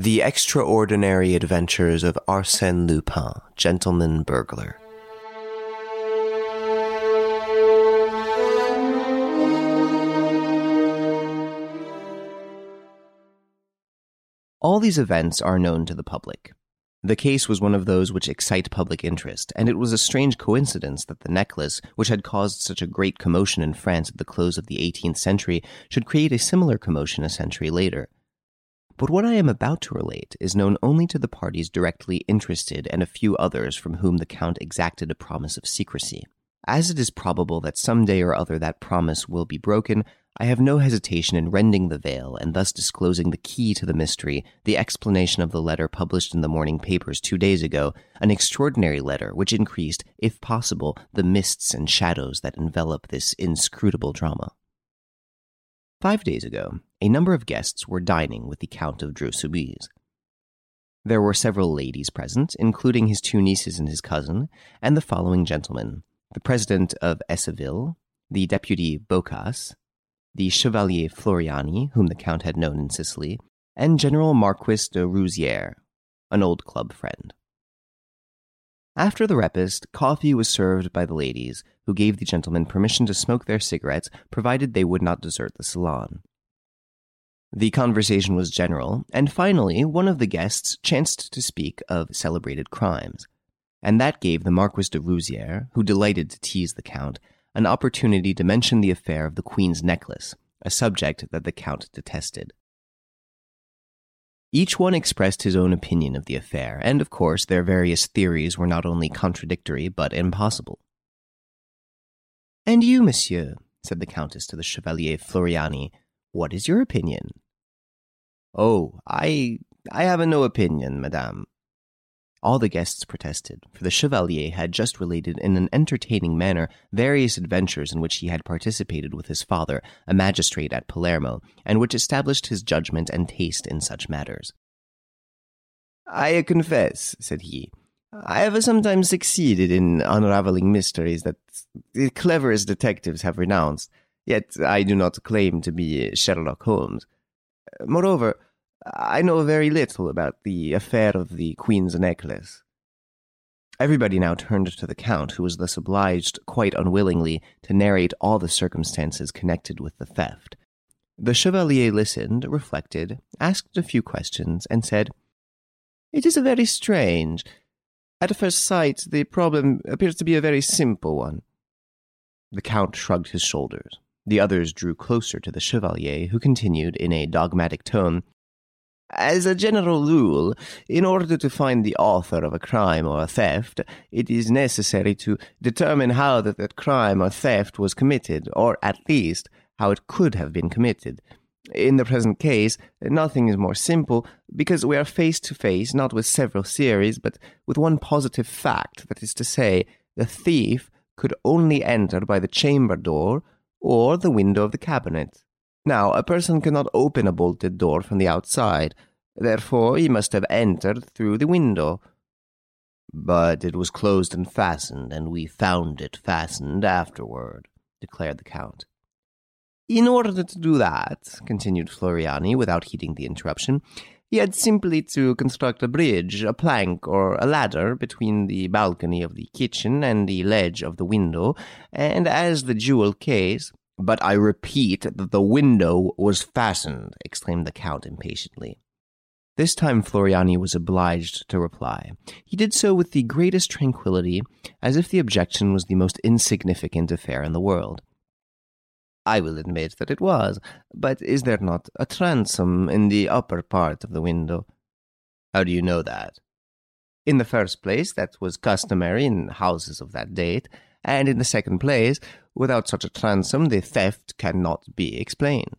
The Extraordinary Adventures of Arsène Lupin, Gentleman Burglar. All these events are known to the public. The case was one of those which excite public interest, and it was a strange coincidence that the necklace, which had caused such a great commotion in France at the close of the 18th century, should create a similar commotion a century later. But what I am about to relate is known only to the parties directly interested and a few others from whom the Count exacted a promise of secrecy. As it is probable that some day or other that promise will be broken, I have no hesitation in rending the veil and thus disclosing the key to the mystery, the explanation of the letter published in the morning papers two days ago, an extraordinary letter which increased, if possible, the mists and shadows that envelop this inscrutable drama. Five days ago, a number of guests were dining with the Count of Dreux-Soubise. There were several ladies present, including his two nieces and his cousin, and the following gentlemen the president of Essaville, the deputy Bochas, the Chevalier Floriani, whom the Count had known in Sicily, and General Marquis de Rouzières, an old club friend. After the repast, coffee was served by the ladies, who gave the gentlemen permission to smoke their cigarettes provided they would not desert the salon. The conversation was general, and finally one of the guests chanced to speak of celebrated crimes, and that gave the Marquis de Rouzières, who delighted to tease the Count, an opportunity to mention the affair of the Queen's necklace, a subject that the Count detested. Each one expressed his own opinion of the affair, and of course their various theories were not only contradictory but impossible. And you, monsieur, said the Countess to the Chevalier Floriani, what is your opinion? Oh, I I have no opinion, madame. All the guests protested, for the Chevalier had just related in an entertaining manner various adventures in which he had participated with his father, a magistrate at Palermo, and which established his judgment and taste in such matters. I confess, said he, I have sometimes succeeded in unraveling mysteries that the cleverest detectives have renounced, yet I do not claim to be Sherlock Holmes. Moreover, I know very little about the affair of the Queen's necklace. Everybody now turned to the Count, who was thus obliged, quite unwillingly, to narrate all the circumstances connected with the theft. The Chevalier listened, reflected, asked a few questions, and said, It is very strange. At first sight, the problem appears to be a very simple one. The Count shrugged his shoulders. The others drew closer to the Chevalier, who continued, in a dogmatic tone, As a general rule, in order to find the author of a crime or a theft, it is necessary to determine how that, that crime or theft was committed, or at least how it could have been committed. In the present case, nothing is more simple, because we are face to face not with several theories, but with one positive fact, that is to say, the thief could only enter by the chamber door or the window of the cabinet. Now, a person cannot open a bolted door from the outside, therefore he must have entered through the window. But it was closed and fastened, and we found it fastened afterward, declared the Count. In order to do that, continued Floriani, without heeding the interruption, he had simply to construct a bridge, a plank, or a ladder between the balcony of the kitchen and the ledge of the window, and as the jewel case. But I repeat that the window was fastened, exclaimed the Count impatiently. This time Floriani was obliged to reply. He did so with the greatest tranquillity, as if the objection was the most insignificant affair in the world. I will admit that it was, but is there not a transom in the upper part of the window? How do you know that? In the first place, that was customary in houses of that date, and in the second place, without such a transom, the theft cannot be explained.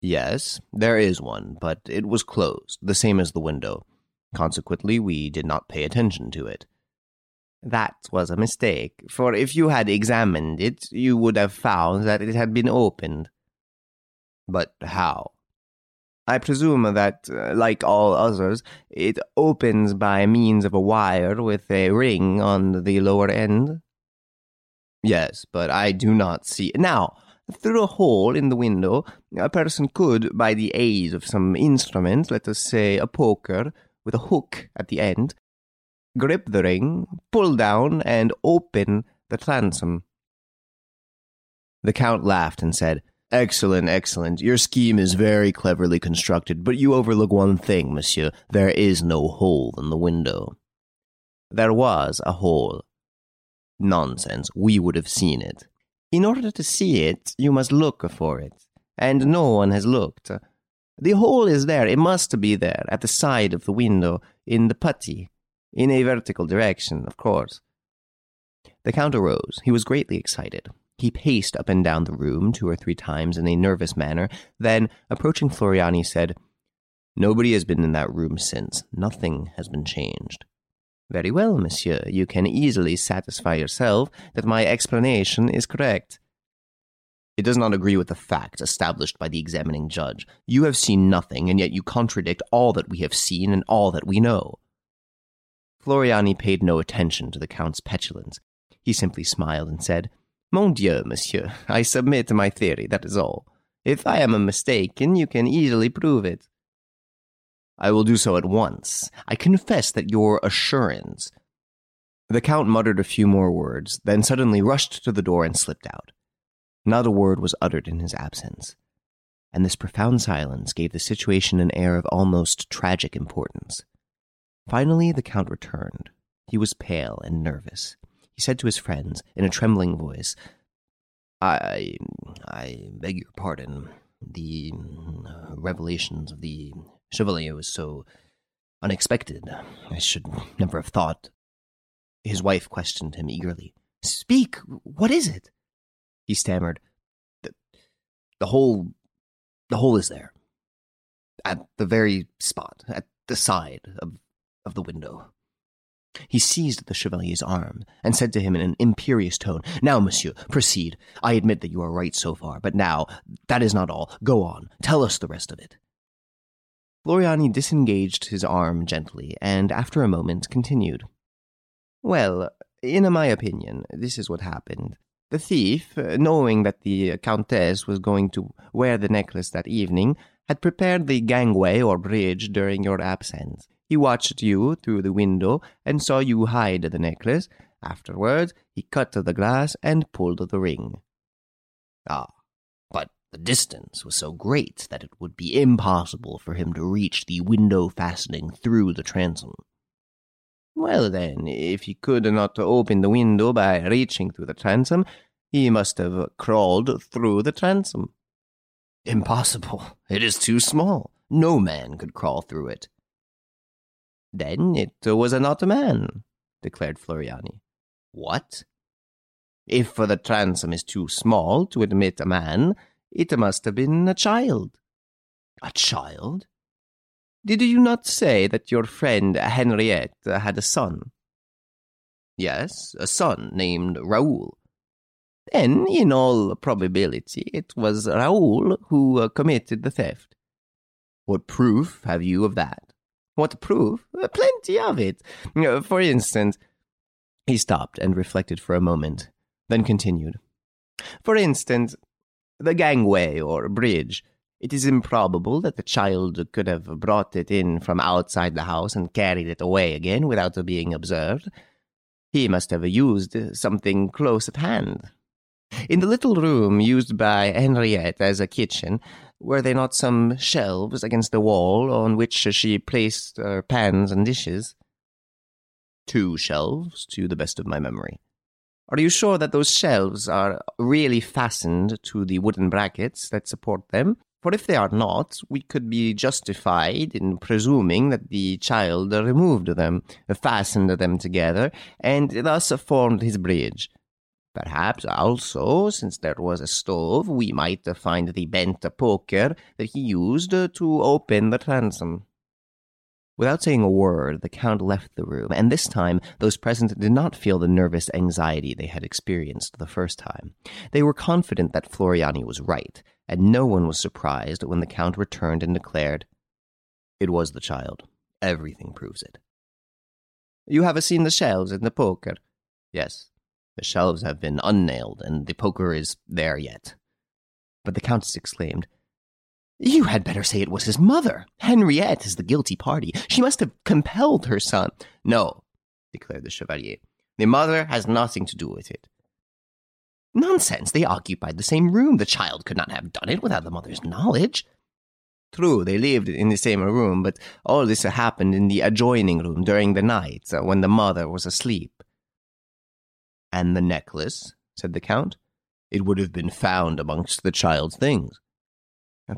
Yes, there is one, but it was closed, the same as the window. Consequently, we did not pay attention to it. That was a mistake, for if you had examined it, you would have found that it had been opened. But how? I presume that, uh, like all others, it opens by means of a wire with a ring on the lower end. Yes, but I do not see. Now, Through a hole in the window, a person could, by the aid of some instrument, let us say a poker, with a hook at the end, grip the ring, pull down, and open the transom. The Count laughed and said, Excellent, excellent. Your scheme is very cleverly constructed, but you overlook one thing, monsieur. There is no hole in the window. There was a hole. Nonsense. We would have seen it. In order to see it, you must look for it. And no one has looked. The hole is there. It must be there, at the side of the window, in the putty. In a vertical direction, of course. The Count arose. He was greatly excited. He paced up and down the room two or three times in a nervous manner, then, approaching Floriani, said, Nobody has been in that room since. Nothing has been changed. Very well, monsieur. You can easily satisfy yourself that my explanation is correct. It does not agree with the facts established by the examining judge. You have seen nothing, and yet you contradict all that we have seen and all that we know. Floriani paid no attention to the Count's petulance. He simply smiled and said, Mon Dieu, monsieur, I submit to my theory, that is all. If I am mistaken, you can easily prove it. I will do so at once. I confess that your assurance. The Count muttered a few more words, then suddenly rushed to the door and slipped out. Not a word was uttered in his absence, and this profound silence gave the situation an air of almost tragic importance. Finally, the Count returned. He was pale and nervous he said to his friends in a trembling voice, I, I beg your pardon. The uh, revelations of the Chevalier was so unexpected. I should never have thought. His wife questioned him eagerly. Speak! What is it? He stammered. The, the hole. The hole is there. At the very spot, at the side of, of the window. He seized the Chevalier's arm and said to him in an imperious tone, Now, monsieur, proceed. I admit that you are right so far, but now, that is not all. Go on. Tell us the rest of it. Floriani disengaged his arm gently, and after a moment continued. Well, in my opinion, this is what happened. The thief, knowing that the Countess was going to wear the necklace that evening, had prepared the gangway or bridge during your absence. He watched you through the window and saw you hide the necklace. Afterwards, he cut the glass and pulled the ring. Ah, but the distance was so great that it would be impossible for him to reach the window fastening through the transom. Well, then, if he could not open the window by reaching through the transom, he must have crawled through the transom. Impossible. It is too small. No man could crawl through it. Then it was not a man, declared Floriani. What? If the transom is too small to admit a man, it must have been a child. A child? Did you not say that your friend Henriette had a son? Yes, a son named Raoul. Then, in all probability, it was Raoul who uh, committed the theft. What proof have you of that? What proof? Uh, plenty of it. For instance, he stopped and reflected for a moment, then continued. For instance, the gangway or bridge. It is improbable that the child could have brought it in from outside the house and carried it away again without being observed. He must have used something close at hand. In the little room used by Henriette as a kitchen, were there not some shelves against the wall on which she placed her pans and dishes? Two shelves, to the best of my memory. Are you sure that those shelves are really fastened to the wooden brackets that support them? For if they are not, we could be justified in presuming that the child removed them, fastened them together, and thus formed his bridge. Perhaps also, since there was a stove, we might find the bent poker that he used to open the transom. Without saying a word, the Count left the room, and this time those present did not feel the nervous anxiety they had experienced the first time. They were confident that Floriani was right, and no one was surprised when the Count returned and declared, It was the child. Everything proves it. You have seen the shells in the poker? Yes. The shelves have been unnailed, and the poker is there yet. But the Countess exclaimed, You had better say it was his mother. Henriette is the guilty party. She must have compelled her son. No, declared the Chevalier. The mother has nothing to do with it. Nonsense! They occupied the same room. The child could not have done it without the mother's knowledge. True, they lived in the same room, but all this happened in the adjoining room during the night, uh, when the mother was asleep. And the necklace, said the Count. It would have been found amongst the child's things.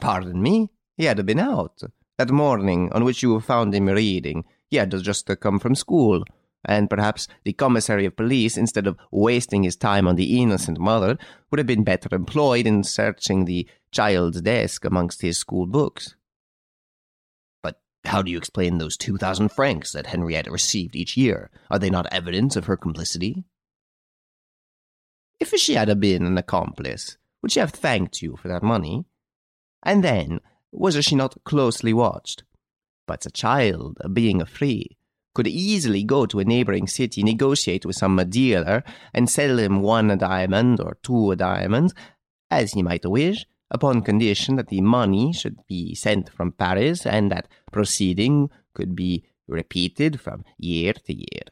Pardon me, he had been out. That morning on which you found him reading, he had just come from school and perhaps the commissary of police, instead of wasting his time on the innocent mother, would have been better employed in searching the child's desk amongst his school books. But how do you explain those two thousand francs that Henrietta received each year? Are they not evidence of her complicity? If she had been an accomplice, would she have thanked you for that money? And then, was she not closely watched? But a child, being free, could easily go to a neighboring city, negotiate with some dealer, and sell him one diamond or two diamonds, as he might wish, upon condition that the money should be sent from Paris and that proceeding could be repeated from year to year.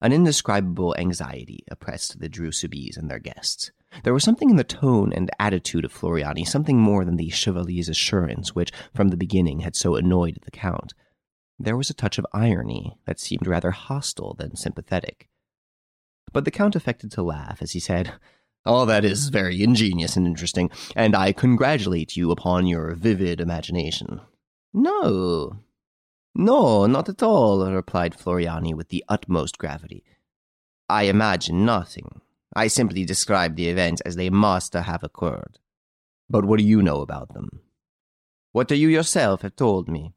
An indescribable anxiety oppressed the Dreux-Soubise and their guests. There was something in the tone and attitude of Floriani, something more than the Chevalier's assurance, which, from the beginning, had so annoyed the Count. There was a touch of irony that seemed rather hostile than sympathetic. But the Count affected to laugh as he said, All that is very ingenious and interesting, and I congratulate you upon your vivid imagination. No, no, not at all, replied Floriani with the utmost gravity. I imagine nothing. I simply describe the events as they must have occurred. But what do you know about them? What do you yourself have told me.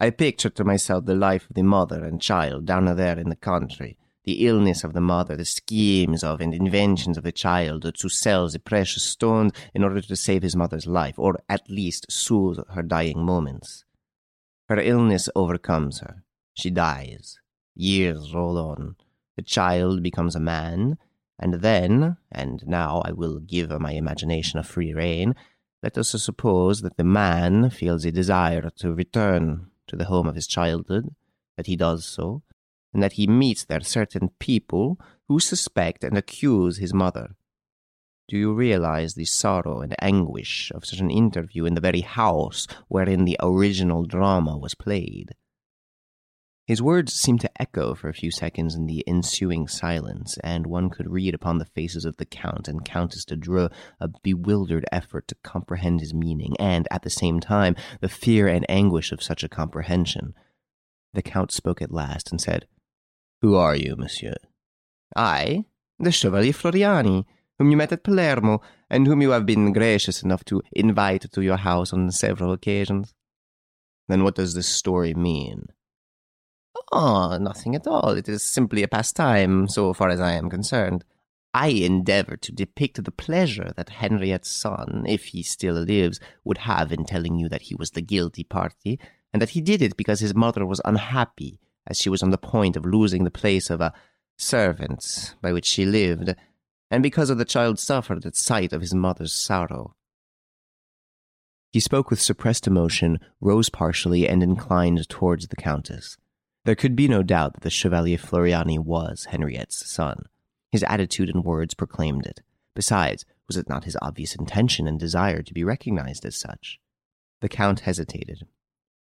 I pictured to myself the life of the mother and child down there in the country, the illness of the mother, the schemes of and inventions of the child to sell the precious stones in order to save his mother's life, or at least soothe her dying moments. Her illness overcomes her. She dies. Years roll on. The child becomes a man, and then, and now I will give my imagination a free rein, let us suppose that the man feels a desire to return to the home of his childhood, that he does so, and that he meets there certain people who suspect and accuse his mother. Do you realize the sorrow and anguish of such an interview in the very house wherein the original drama was played? His words seemed to echo for a few seconds in the ensuing silence, and one could read upon the faces of the Count and Countess de Dreux a bewildered effort to comprehend his meaning, and, at the same time, the fear and anguish of such a comprehension. The Count spoke at last and said, Who are you, monsieur? I, the Chevalier Floriani, whom you met at Palermo, and whom you have been gracious enough to invite to your house on several occasions. Then what does this story mean? Oh, nothing at all. It is simply a pastime, so far as I am concerned. I endeavor to depict the pleasure that Henriette's son, if he still lives, would have in telling you that he was the guilty party, and that he did it because his mother was unhappy, as she was on the point of losing the place of a servant by which she lived, and because of the child suffered at sight of his mother's sorrow. He spoke with suppressed emotion, rose partially, and inclined towards the Countess. There could be no doubt that the Chevalier Floriani was Henriette's son. His attitude and words proclaimed it. Besides, was it not his obvious intention and desire to be recognized as such? The Count hesitated.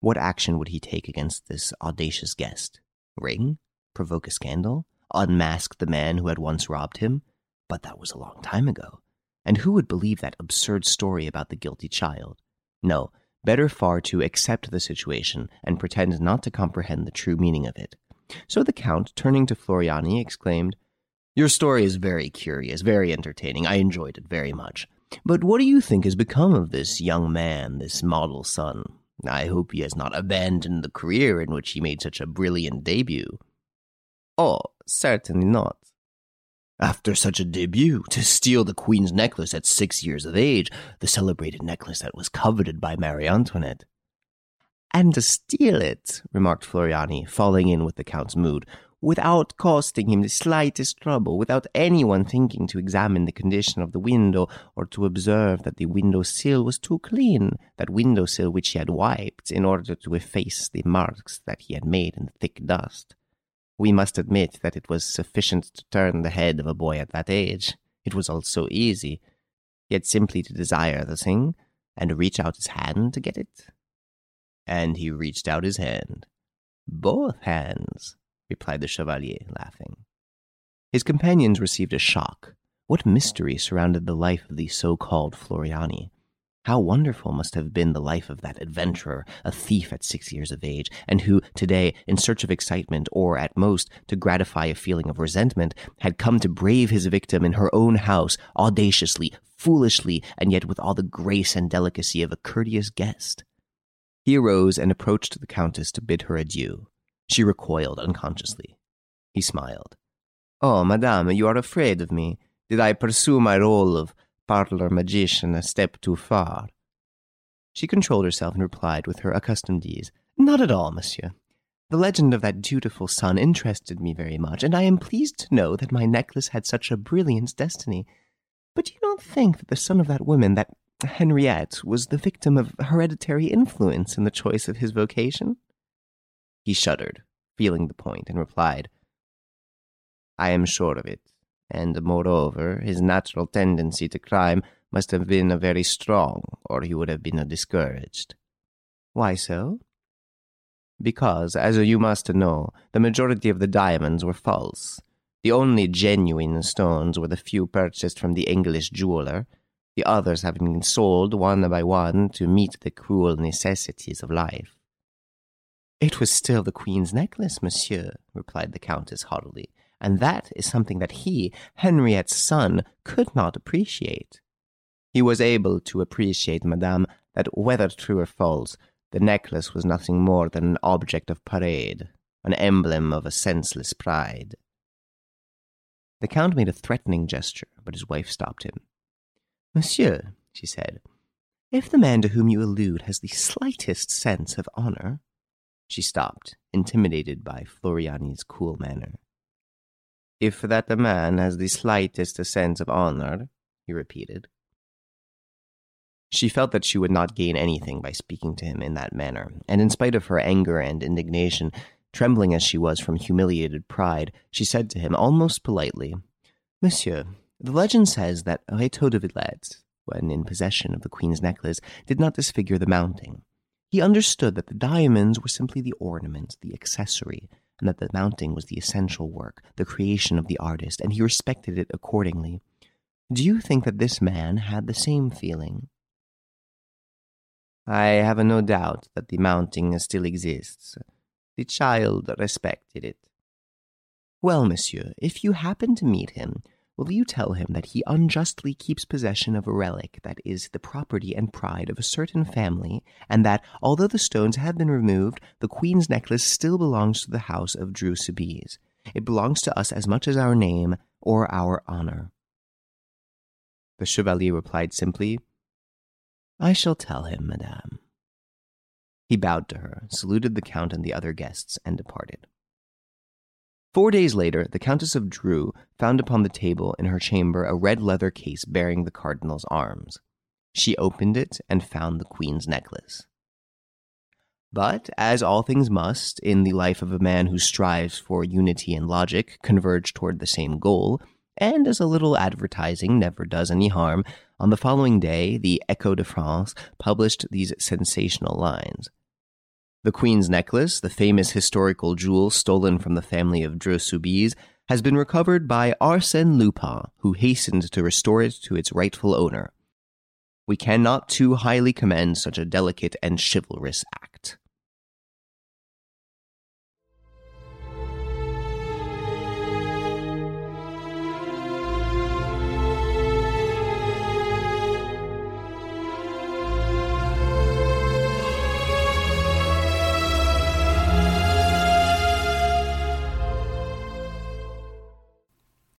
What action would he take against this audacious guest? Ring? Provoke a scandal? Unmask the man who had once robbed him? But that was a long time ago. And who would believe that absurd story about the guilty child? No, better far to accept the situation and pretend not to comprehend the true meaning of it. So the Count, turning to Floriani, exclaimed, Your story is very curious, very entertaining. I enjoyed it very much. But what do you think has become of this young man, this model son? I hope he has not abandoned the career in which he made such a brilliant debut. Oh, certainly not. After such a debut, to steal the Queen's necklace at six years of age, the celebrated necklace that was coveted by Marie Antoinette. And to steal it, remarked Floriani, falling in with the Count's mood, without costing him the slightest trouble, without anyone thinking to examine the condition of the window or to observe that the window sill was too clean, that window sill which he had wiped in order to efface the marks that he had made in the thick dust. We must admit that it was sufficient to turn the head of a boy at that age. It was all so easy. Had simply to desire the thing and reach out his hand to get it. And he reached out his hand. Both hands, replied the Chevalier, laughing. His companions received a shock. What mystery surrounded the life of the so called Floriani? How wonderful must have been the life of that adventurer, a thief at six years of age, and who, today, in search of excitement, or at most to gratify a feeling of resentment, had come to brave his victim in her own house, audaciously, foolishly, and yet with all the grace and delicacy of a courteous guest. He arose and approached the Countess to bid her adieu. She recoiled unconsciously. He smiled. Oh, madame, you are afraid of me. Did I pursue my role of parlor magician a step too far? She controlled herself and replied with her accustomed ease, Not at all, monsieur. The legend of that dutiful son interested me very much, and I am pleased to know that my necklace had such a brilliant destiny. But you don't think that the son of that woman, that Henriette, was the victim of hereditary influence in the choice of his vocation? He shuddered, feeling the point, and replied, I am sure of it, and moreover, his natural tendency to crime must have been very strong, or he would have been discouraged. Why so? Because, as you must know, the majority of the diamonds were false. The only genuine stones were the few purchased from the English jeweler, the others having been sold one by one to meet the cruel necessities of life. It was still the Queen's necklace, monsieur, replied the Countess haughtily, and that is something that he, Henriette's son, could not appreciate. He was able to appreciate, madame, that whether true or false, the necklace was nothing more than an object of parade, an emblem of a senseless pride. The Count made a threatening gesture, but his wife stopped him. Monsieur, she said, if the man to whom you allude has the slightest sense of honor, she stopped, intimidated by Floriani's cool manner. If that a man has the slightest sense of honor, he repeated. She felt that she would not gain anything by speaking to him in that manner, and in spite of her anger and indignation, trembling as she was from humiliated pride, she said to him almost politely, Monsieur, the legend says that Rétaux de Villette, when in possession of the Queen's necklace, did not disfigure the mounting. He understood that the diamonds were simply the ornament, the accessory, and that the mounting was the essential work, the creation of the artist, and he respected it accordingly. Do you think that this man had the same feeling? I have no doubt that the mounting still exists. The child respected it. Well, monsieur, if you happen to meet him, will you tell him that he unjustly keeps possession of a relic that is the property and pride of a certain family, and that, although the stones have been removed, the Queen's necklace still belongs to the house of Soubise. It belongs to us as much as our name or our honor. The Chevalier replied simply, I shall tell him, madame. He bowed to her, saluted the Count and the other guests, and departed. Four days later, the Countess of Dreux found upon the table in her chamber a red leather case bearing the cardinal's arms. She opened it and found the Queen's necklace. But, as all things must, in the life of a man who strives for unity and logic converge toward the same goal, and as a little advertising never does any harm, on the following day the Echo de France published these sensational lines. The Queen's necklace, the famous historical jewel stolen from the family of Dreux Soubise, has been recovered by Arsène Lupin, who hastened to restore it to its rightful owner. We cannot too highly commend such a delicate and chivalrous act.